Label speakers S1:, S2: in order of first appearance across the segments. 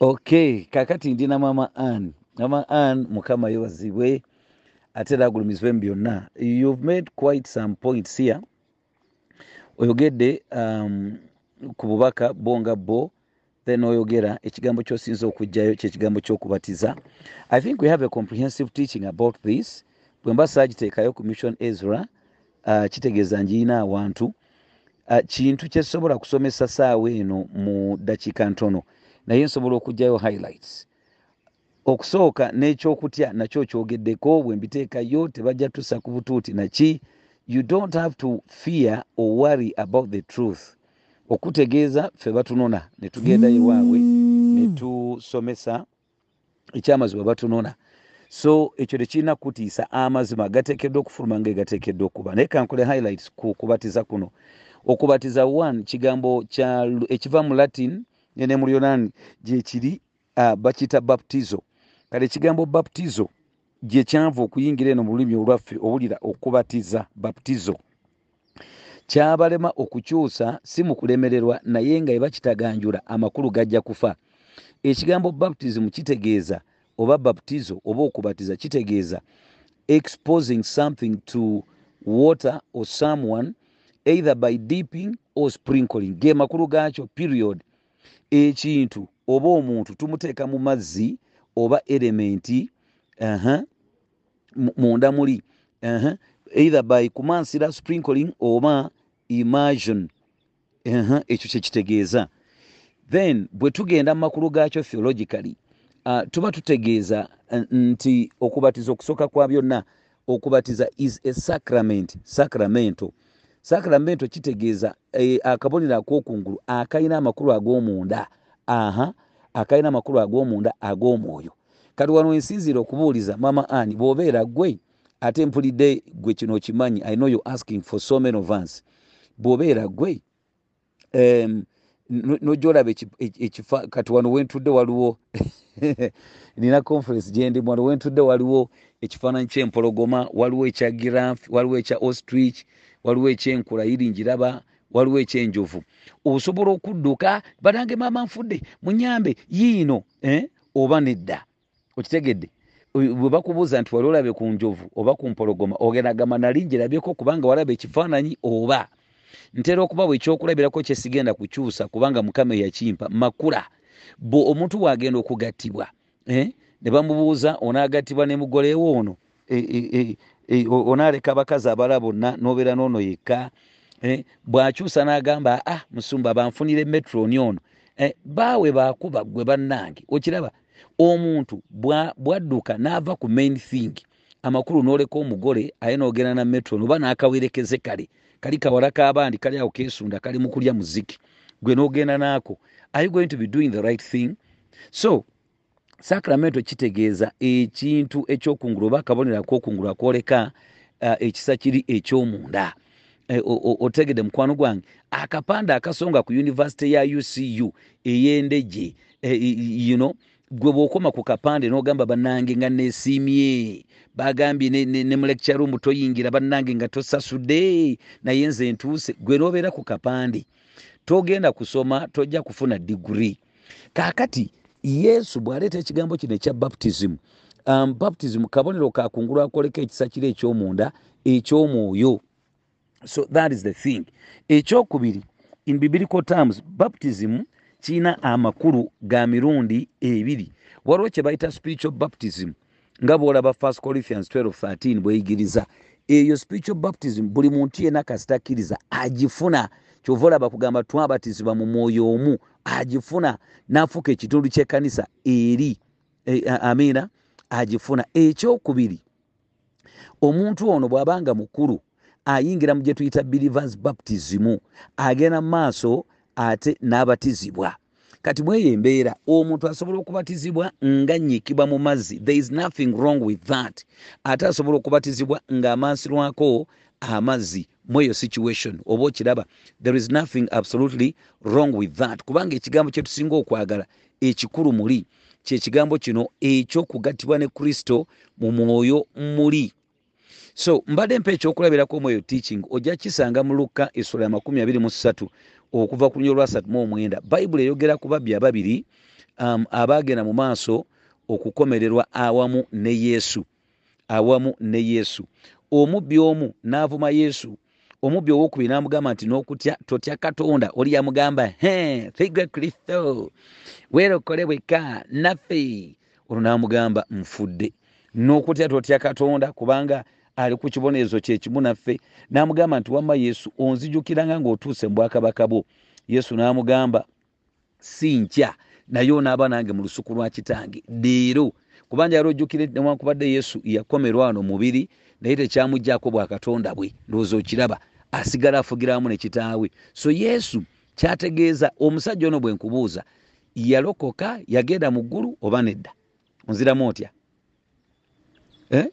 S1: okay kakati ndina mama an mama an mukama yewazibwe ate era agulumizibwe mu byonna. You've made quite some points here. Oyogedde um, ku bubaka bonga bo then oyogera ekigambo kyosinza okugjayo kyekigambo kyokubatiza. I think we have a comprehensive teaching about this. Bwe mba saagiteekayo ku mission ezra uh, kitegeeza njiina awantu. Uh, kintu kyesobola kusomesa saawa eno mu dakiika ntono naye nsobola okugjayo highlights. Okusooka n'ekyokutya nakyo kyogeddeko bwe mbiteekayo tebajja tusa ku butuuti naki you don't have to fear or worry about the truth. Okutegeeza ffe batunona ne tugenda ewaabwe ne tusomesa ekyamazima batunona. So ekyo tekirina kutiisa amazima gateekeddwa okufuluma nga egateekeddwa okuba. Naye kankole highlights ku kubatiza kuno. Okubatiza one kigambo ekiva mu latin ne mu lyonaani gyekiri bakiyita baptizo. Kale ekigambo baptizo gyekyanva okuyingira eno mu lulimi olwaffe owulira okubatiza baptizo. Kyabalema okukyusa si mu kulemererwa naye nga ebakitaganjula amakulu gajja kufa. Ekigambo baptism kitegeeza oba baptizo oba okubatiza kitegeeza exposing something to water or someone either by deeping or sprinkling. Ge makulu gaakyo period ekintu oba omuntu tumuteeka mu mazzi oba elementi munda muli either by kumansira sprinkling oba imagine ekyo kyekitegeeza then bwe tugenda mu makulu gaakyo theologically uh, tuba tutegeeza uh, nti okubatiza okusooka kwa byonna okubatiza is a sacrament sacramento sacramento kitegeeza eh, akabonero akokungulu akalina amakulu ag'omunda. Aha akalina amakulu ag'omunda ag'omwoyo. Kati wano wensinziire okubuuliza mama ani bw'obeera gwe ate mpulidde gwe kino okimanyi i know you asking for so many of us bw'obeera gwe um, nojolaba ekifa kati wano wentudde waliwo nina conference gyendimu wano wentudde waliwo ekifaananyi kyempologoma waliwo ekya giraf waliwo ekya ostrich waliwo ekyenkula iringiraba waliwo ekyenjovu osobola okudduka banange maama nfudde munyambe yiino eh? oba nedda okitegedde bwe bakubuuza nti wali olabe ku njovu oba ku mpologoma ogendagamba nali njirabyeko kubanga walaba ekifaananyi oba ntera okubawa ekyokulabirako kyesigenda kukyusa kubanga mukama eyakimpa makula bwe omuntu wagenda okugattibwa eh? ne bamubuuza onaagattibwa ne mugolewo ono e, e, e, onaaleka abakazi abalala bonna nobeera noono yekka eh? bwakyusa n'agamba ah musumba banfunire metroni ono eh? baawe bakuba gwe bannange okiraba omuntu bwadduka n'ava ku main thing amakulu n'oleka omugole aye n'ogenda na metron oba n'akawerekeze kale kali kawala k'abandi kali awo keesunda kali mu kulya muziki gwe n'ogenda naako are you going to be doing the right thing so sacramento kitegeeza ekintu ekyokungulu oba akabonero akokungulu akwoleka uh, ekisa kiri ekyomunda. E, otegedde mukwano gwange akapande akasonga ku univesity ya ucu ey'endege e, you know gwe bwokoma ku kapande nogamba bannange nga nesiimye bagambye ne, mu lecture room toyingira bannange nga tosasudde naye nze ntuuse gwe nobeera ku kapande togenda kusoma tojja kufuna diguri kakati yesu bw'aleeta ekigambo kino ekya baptism um, baptism kabonero kakungulu akoleka ekisa kiri ekyomunda ekyomwoyo. So that is the thing. Ekyokubiri in biblical terms baptism kiina amakulu ga mirundi ebiri. Waliwo kye bayita spiritual baptism nga bwolaba 1 corinthians 1213 bweyigiriza. Eyo spiritual baptism buli muntu yena kasitakkiriza agifuna kyova olaba kugamba twabatizibwa mu mwoyo omu agifuna nafuuka ekitundu kyekkanisa eri e, amiina agifuna. Ekyokubiri omuntu ono bw'abanga mukulu ayingira mu gye tuyita believers baptism agenda mu maaso ate n'abatizibwa. Kati mweyo embeera omuntu asobola okubatizibwa nga nnyikibwa mu mazzi there is nothing wrong with that. Ate asobola okubatizibwa ng'amansirwako amazzi mweyo situation. Oba okiraba there is nothing absolutely wrong with that. Kubanga ekigambo kye tusinga okwagala ekikulu muli kyekigambo kino ekyokugattibwa ne kristo mu mwoyo muli. So mbadde mpa ekyokulabirako omweyo teaching. Ojja kisanga mu lukka essula ya makumi abiri mu ssatu okuva ku mu omwenda. Bayibuli eyogera ku babbi ababiri um, abaagenda mu maaso okukomererwa awamu ne yesu. Awamu ne yesu omubbi omu n'avuma yesu. Omubbi owokubiri n'amugamba nti n'okutya totya katonda. Oli yamugamba figwe kristo. Weerokole bweka naffe. Olwo n'amugamba nfudde. N'okutya totya katonda kubanga ali ku kibonerezo kyekimu naffe. N'amugamba nti wamma yesu onzijukiranga ng'otuuse mu bwakabaka bwo. Yesu n'amugamba si nkya naye onaaba nange mu lusuku lwa kitange. Leero kubanja yali ojjukire newankubadde yesu yakomerwa wano mubiri naye tekyamugjaako bwakatonda bwe ndowooza okiraba asigala afugira wamu ne kitaawe. So yesu kyategeeza omusajja ono bwe nkubuuza yalokoka yagenda mu ggulu oba nedda? Onziramu otya? Eh?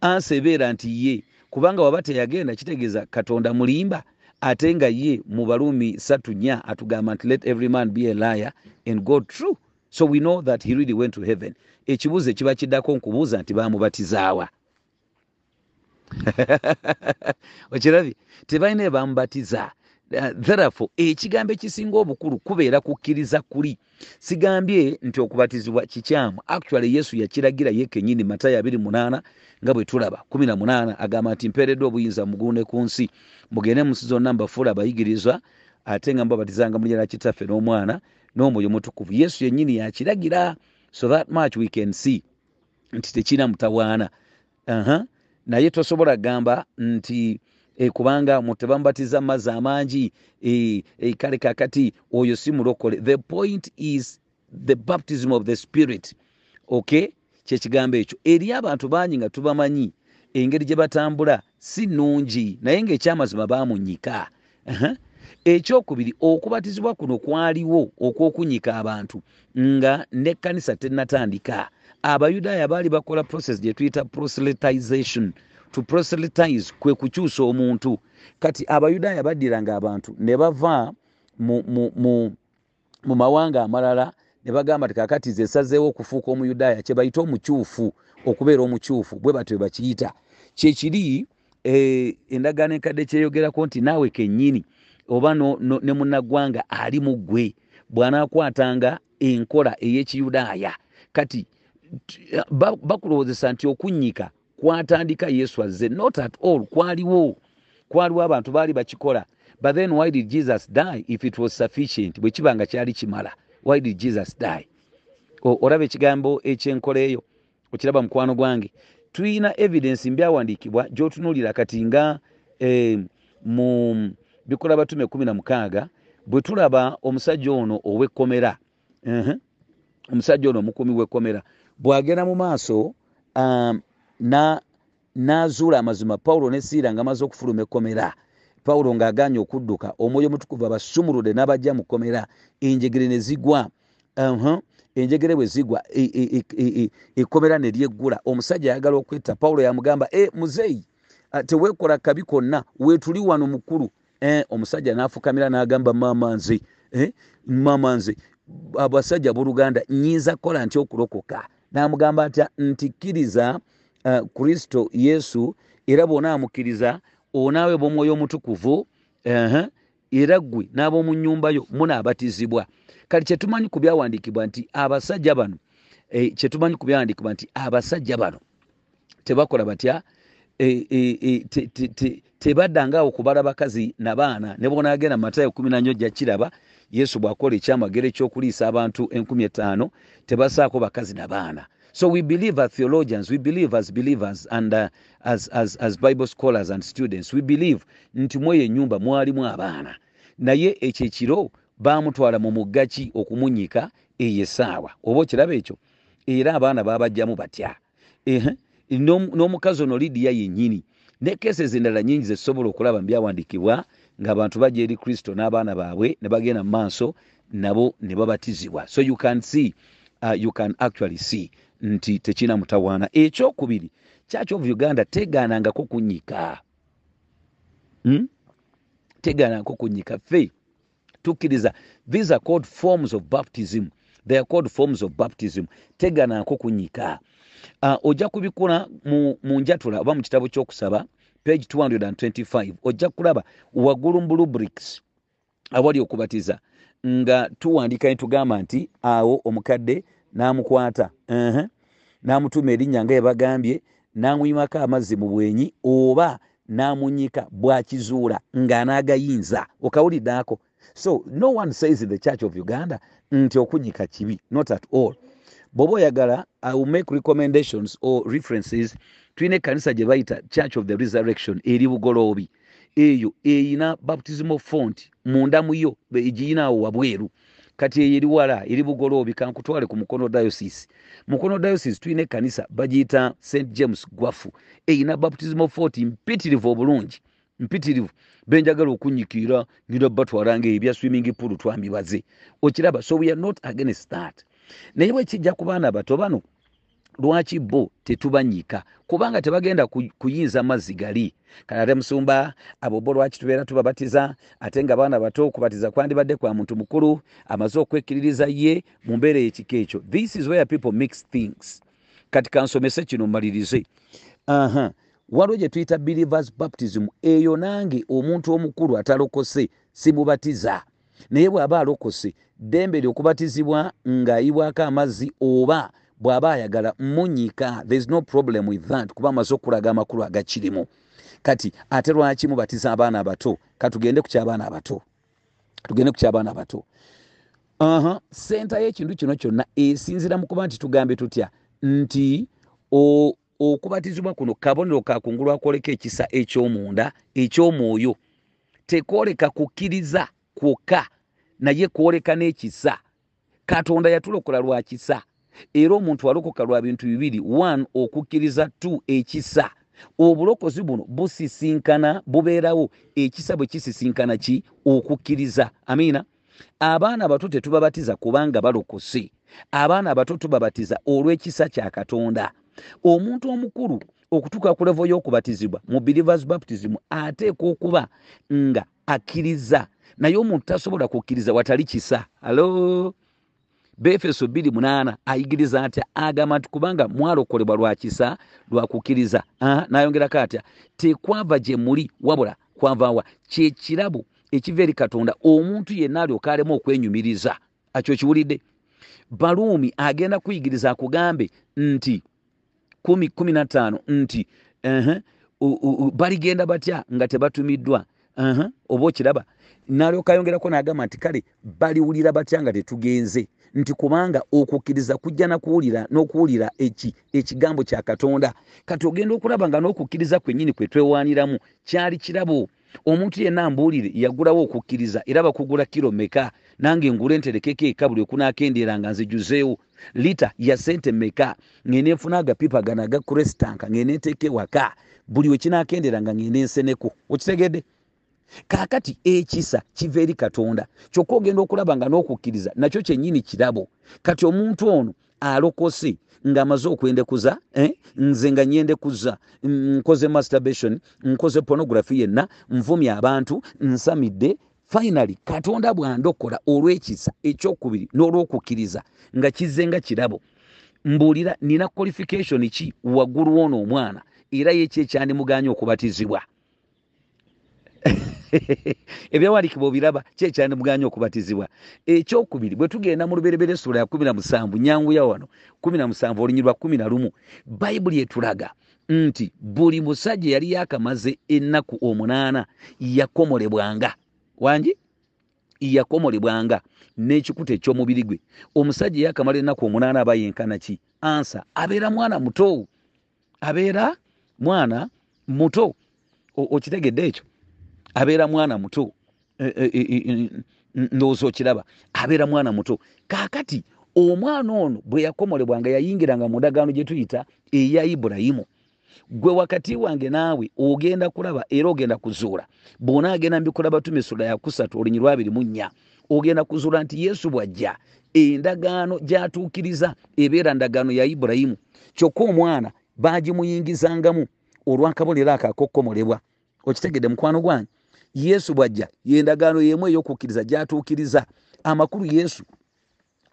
S1: ansi ebeera nti ye kubanga waba teyagenda kitegeeza katonda mulimba ate nga ye mu baluumi satu nya atugamba nti let every man be a liar and god true. So we know that he really went to heaven. Ekibuuzo ekiba kiddako nkubuuza nti bamubatizaawa okirabye tebalina ebamubatiza therefore ekigambo ekisinga obukulu kubeera kukkiriza kuli. Sigambye nti okubatizibwa kikyamu. Actually yesu yakiragira ye kenyini matayo 28 nga bwe tulaba. 18 agamba nti mpeereddwa obuyinza mugune ku nsi. Mugende munsi zonna mbafuula abayigirizwa ate nga mubabatizanga mu lyala kitaffe n'omwana n'omwoyo mutukuvu. Yesu yennyini yakiragira so that much we can see. Nti tekirina mutawaana. Uh -huh. Naye tosobola gamba nti e, kubanga tebamubatiza mazzi amangi e, e, kale kakati oyo si mulokole. The point is the baptism of the spirit. Okay kyekigambo ekyo. Eri abantu bangi nga tubamanyi engeri gye batambula si nnungi naye ngaekyamazima bamunyika uh -huh. Ekyokubiri okubatizibwa kuno kwaliwo okwokunyika abantu nga nekkanisa tenatandika abayudaaya baali bakola process gye tuyita proselytization to proselytize kwe kukyusa omuntu. Kati abayudaaya baddiranga abantu ne bava mu, mu, mu, mu mawanga amalala ne bagamba ti kakati ze esazeewo okufuuka omuyudaaya kye bayita omukyufu okubeera omukyufu bwe batyo bakiyita. Kyekiri eh, endagaano enkadde kyeyogerako nti naawe kennyini oba ne munnaggwanga ali mu ggwe bw'anaakwatanga enkola ey'ekiyudaaya. Kati bakulowoozesa nti okunnyika kwatandika yesu azze. Not at all kwaliwo. Kwaliwo abantu baali bakikola. But then why did jesus die if it was sufficient? Bwe kiba nga kyali kimala. Why did jesus die? Olaba ekigambo ekyenkola eyo okiraba mukwano gwange. Tulina evidence mbyawandiikibwa gyotunuulira kati nga eh, mu bikola batume kumi na mukaaga bwe tulaba omusajja ono ow'ekkomera omusajja ono omukumi w'ekkomera bw'agenda mu maaso um, n'azuula amazima pawulo ne siira nga amaze okufuluma ekkomera pawulo ng'aganye okudduka omwoyo mutukuvu abasumuludde n'abajja mu kkomera enjegere ne zigwa enjegere bwe zigwa ekkomera ne lyeggula omusajja ayagala okwetta pawulo yamugamba e muzeeyi teweekola kabi konna weetuli wano mukulu eh, omusajja n'afukamira n'agamba maama nze. Eh, maama nze. Abasajja boluganda nyinza kukola nti okulokoka? N'amugamba atya nti kkiriza uh, kristo yesu era bw'onaamukkiriza onaawe b'omwoyo omutukuvu era ggwe n'ab'omu nnyumba yo munaabatizibwa kati kyetumanyi ku byawandiikibwa nti abasajja bano eh, kyetumanyi ku byawandiikibwa nti abasajja bano tebakola batya te, te, te, tebaddangaawo kubala bakazi nabaana ne bonaagenda matayo kumi nanyo jja kiraba yesu bw'akola ekyamagero ekyokuliisa abantu enkumi etaano tebasaako bakazi nabaana so we believe as theologians we believe as believers and uh, as, as, as bible scholars and students we believe nti mweyo ennyumba mwalimu abaana. Naye ekyo ekiro baamutwala mu muggaki okumunyika eyo essaawa? Oba okiraba ekyo? Era abaana babajjamu batya? N'omukazi ono lidiya yennyini ne keesezi endala nyingi zetusobola okulaba mu byawandiikibwa ng'abantu bajja eri kristo n'abaana baabwe ne bagenda mu maaso nabo ne babatizibwa. So you can see uh, you can actually see nti tekina mutawaana. Ekyokubiri kyaki of uganda tegaanangako kunyika hmm? tegaanangako kunyika ffe tukkiriza these are called forms of baptism. They are called forms of baptism. Tegaanangako kunyika uh, ojja kubikula mu, mu njatula oba mu kitabo kyokusaba page 225 ojja kulaba waggulu mu rubrics awali okubatiza nga tuwandika ne tugamba nti awo omukadde n'amukwata. N'amutuma erinnya nga yebagambye n'amuyimako amazzi mu bwenyi oba n'amunyika bwakizuula ng'anaagayinza okawulidde ako. So no one says in the church of uganda nti okunyika kibi not at all. Bw'oba oyagala i will make recommendations or references tulina ekkanisa gye bayita church of the resurrection eri bugoloobi. Eyo eyina baptismal font munda muyo egiyinaawo wabweru. Kati eyo eri wala eri bugoloobi kankutwale ku mukono diocese. Mukono diocese tulina ekkanisa bagiyita st james gwafu. Eyina baptismal font mpitirivu obulungi mpitirivu. Benjagala okunyikira ngenda batwalanga ebya swimming pool twambibaze okiraba so we are not against that. Naye bwekijja ku baana bato bano lwaki bo tetubanyika? Kubanga tebagenda kuyinza mazzi gali. Kale ate musumba abo bo lwaki tubeera tubabatiza? Ate nga baana bato okubatiza kwandibadde kwa muntu mukulu amaze okwekkiririza ye mu mbeera ekika ekyo. This is where people mix things. Kati kansomese kino mmalirize. Aha. Waliwo gye tuyita believers baptism. Eyo nange omuntu omukulu atalokose simubatiza. Naye bw'aba alokose ddembe lyokubatizibwa ng'ayibwako amazzi oba bw'aba ayagala munyika thereis no problem with that kuba amaze okulaga amakulu agakirimu. Kati ate lwaki mubatiza abaana abato? Katugende ku ky'abaana abato. Tugende ku ky'abaana abato. Aha senta y'ekintu kino kyonna esinzira mu kuba nti tugambe tutya? Nti okubatizibwa kuno kabonero kakungulu akwoleka ekisa ekyomunda ekyomwoyo tekwoleka kukkiriza kwokka naye kwoleka n'ekisa. Katonda yatulokola lwa kisa era omuntu walokoka lwa bintu bibiri one okukkiriza two ekisa. Obulokozi buno busisinkana bubeerawo ekisa bwe kisisinkana ki? Okukkiriza. Amiina? Abaana abato tetubabatiza kubanga balokose. Abaana abato tubabatiza olw'ekisa kya katonda. Omuntu omukulu okutuuka ku levo y'okubatizibwa mu believers baptism ateekwa okuba nga akkiriza. Naye omuntu tasobola kukkiriza watali kisa. Alo befeso 28 ayigiriza atya agamba nti kubanga mwalokolebwa lwa kisa lwakukkiriza nayongerako atya tekwava gye muli wabula kwavaawa kyekirabo ekiva eri katonda omuntu yenna alyoka alemu okwenyumiriza. Akyo kiwulidde. Baluumi agenda kuyigiriza akugambe nti kumi kumi na ttaano nti uh, uh, uh, baligenda batya nga tebatumiddwa? Uh, oba okiraba nalyoka ayongerako nagamba nti kale baliwulira batya nga tetugenze? Nti kubanga okukkiriza kujja nakuwulira n'okuwulira eki? Ekigambo kya katonda. Kati ogenda okulaba nga n'okukkiriza kwennyini kwe twewaaniramu kyali kirabo. Omuntu yenna ambuulire yagulawo okukkiriza era bakugula kiro meka nange ngule nterekeko eka buli okunaakendeera nga nzijuzeewo. Lita ya sente meka ngenda enfuna agapipa gano agakurestanka ngenda enteeka ewaka? Buli wekinaakendeera nga ngenda enseneko okitegedde kaakati ekisa kiva eri katonda kyokka ogenda okulaba nga n'okukkiriza nakyo kyennyini kirabo. Kati omuntu ono alokose ng'amaze okwendekuza eh? nze nga nyendekuza nkoze masturbation nkoze pornography yenna nvumya abantu nsamidde. Finally katonda bwandokola olw'ekisa ekyokubiri n'olw'okukkiriza nga kizze nga kirabo. Mbuulira nina qualification ki waggulu woono omwana? Era yeki ekyandimuganya okubatizibwa ebyawandiikibwa obiraba kyekyandimuganya okubatizibwa. Ekyokubiri bwe tugenda mu luberebere sula ya kumi na musanvu nyanguya wano kumi na musanvu olunyi lwa kumi na lumu bayibuli etulaga nti buli musajja yali yakamaze ennaku omunaana yakomolebwanga. Wangi? Yakomolebwanga n'ekikuta ekyomubiri gwe. Omusajja yakamala ennaku omunaana aba yenkana ki? Ansa abeera mwana muto. Abeera mwana muto. Okitegedde ekyo abeera mwana muto ndowooza okiraba abeera mwana muto. Kaakati omwana ono bwe yakomolebwanga yayingiranga mu ndagaano gye tuyita eya ibulayimu gwe wakati wange naawe ogenda kulaba era ogenda kuzuula bwona agenda mbikulaba tumisula yakusatu olunyi lwabiri mu nnya ogenda kuzuula nti yesu bwajja endagaano gyatuukiriza ebeera ndagaano ya ibulayimu kyokka omwana bagimuyingizangamu olwakabonero ako akokkomolebwa okitegedde mukwano gwange yesu bwajja yendagaano yemu ey'okukkiriza gyatuukiriza. Amakulu yesu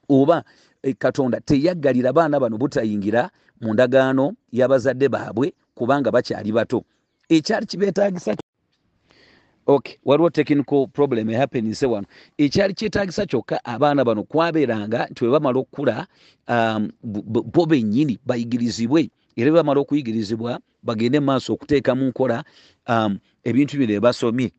S1: oba e, katonda teyaggalira baana bano butayingira mu ndagaano y'abazadde baabwe kubanga bakyali bato. Ekyali kibeetagisa okay waliwo technical problem ehappenise wano. Ekyali kyetagisa kyokka abaana bano kwabeeranga nti bwe bamala okukula um, bo bennyini bayigirizibwe. Era bwe bamala okuyigirizibwa bagende mu maaso okuteeka mu nkola um, ebintu bino ebasomye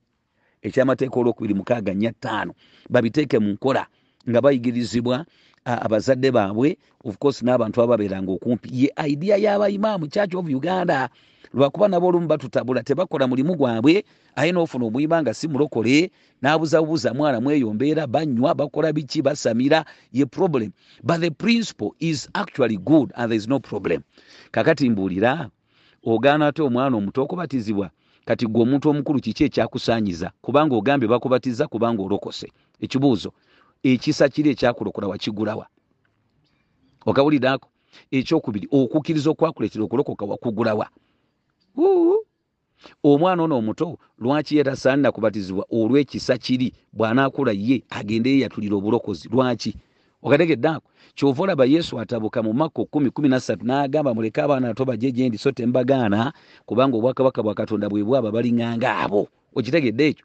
S1: ekyamateeka olwokubiri mukaaga nnya ttaano babiteeke mu nkola nga bayigirizibwa abazadde baabwe ofcourse n'abantu ababeeranga okumpi. Ye idea y'abaimaamu church of uganda lwakuba nabo olumu batutabula tebakola mulimu gwabwe aye n'ofuna omuyima nga si mulokole n'abuzabuuza mwana mweyo mbeera banywa bakola biki basamira ye problem. But the principle is actually good and there is no problem. Kakati mbuulira ogaana ate omwana omuto okubatizibwa kati gwe omuntu omukulu kiki ekyakusaanyiza? Kubanga ogambye bakubatiza kubanga olokose. Ekibuuzo ekisa kiri ekyakulokola wakigulawa. Okawuliraako ekyokubiri okukkiriza okwakuletera okulokoka wakugulawa. Omwana ono omuto lwaki yetasaanira kubatizibwa? Olw'ekisa kiri bw'anaakula ye agendeyo yatulira obulokozi lwaki okategeddeako kyova olaba yesu atabuka mu makka kumi kumi nasatu n'agamba muleke abaana ato bajje gye ndi so tembagaana kubanga obwakabaka bwa katonda bwe bwaba baliŋŋanga abo. Okitegedde ekyo?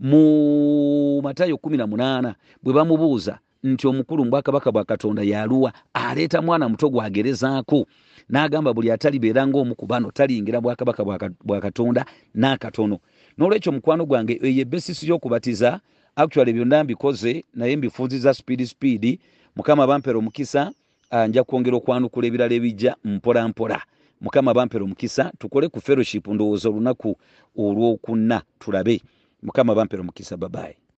S1: Mu matayo kumi na munaana bwe bamubuuza nti omukulu mu bwakabaka bwa katonda yaluwa aleeta mwana muto gwagerezaako? N'agamba buli atalibeera ngaomu ku bano taliyingira bwakabaka bwa katonda n'akatono. N'olwekyo mukwano gwange eyo ebesisi y'okubatiza actually byonna mbikoze naye mbifunziza speedi speedi mukama bampera omukisa nja kwongera okwanukula ebirala ebijja mpola mpola. Mukama bampera omukisa tukole ku fellowship ndowooza olunaku olwokuna tulabe. Mukama bampera omukisa babaye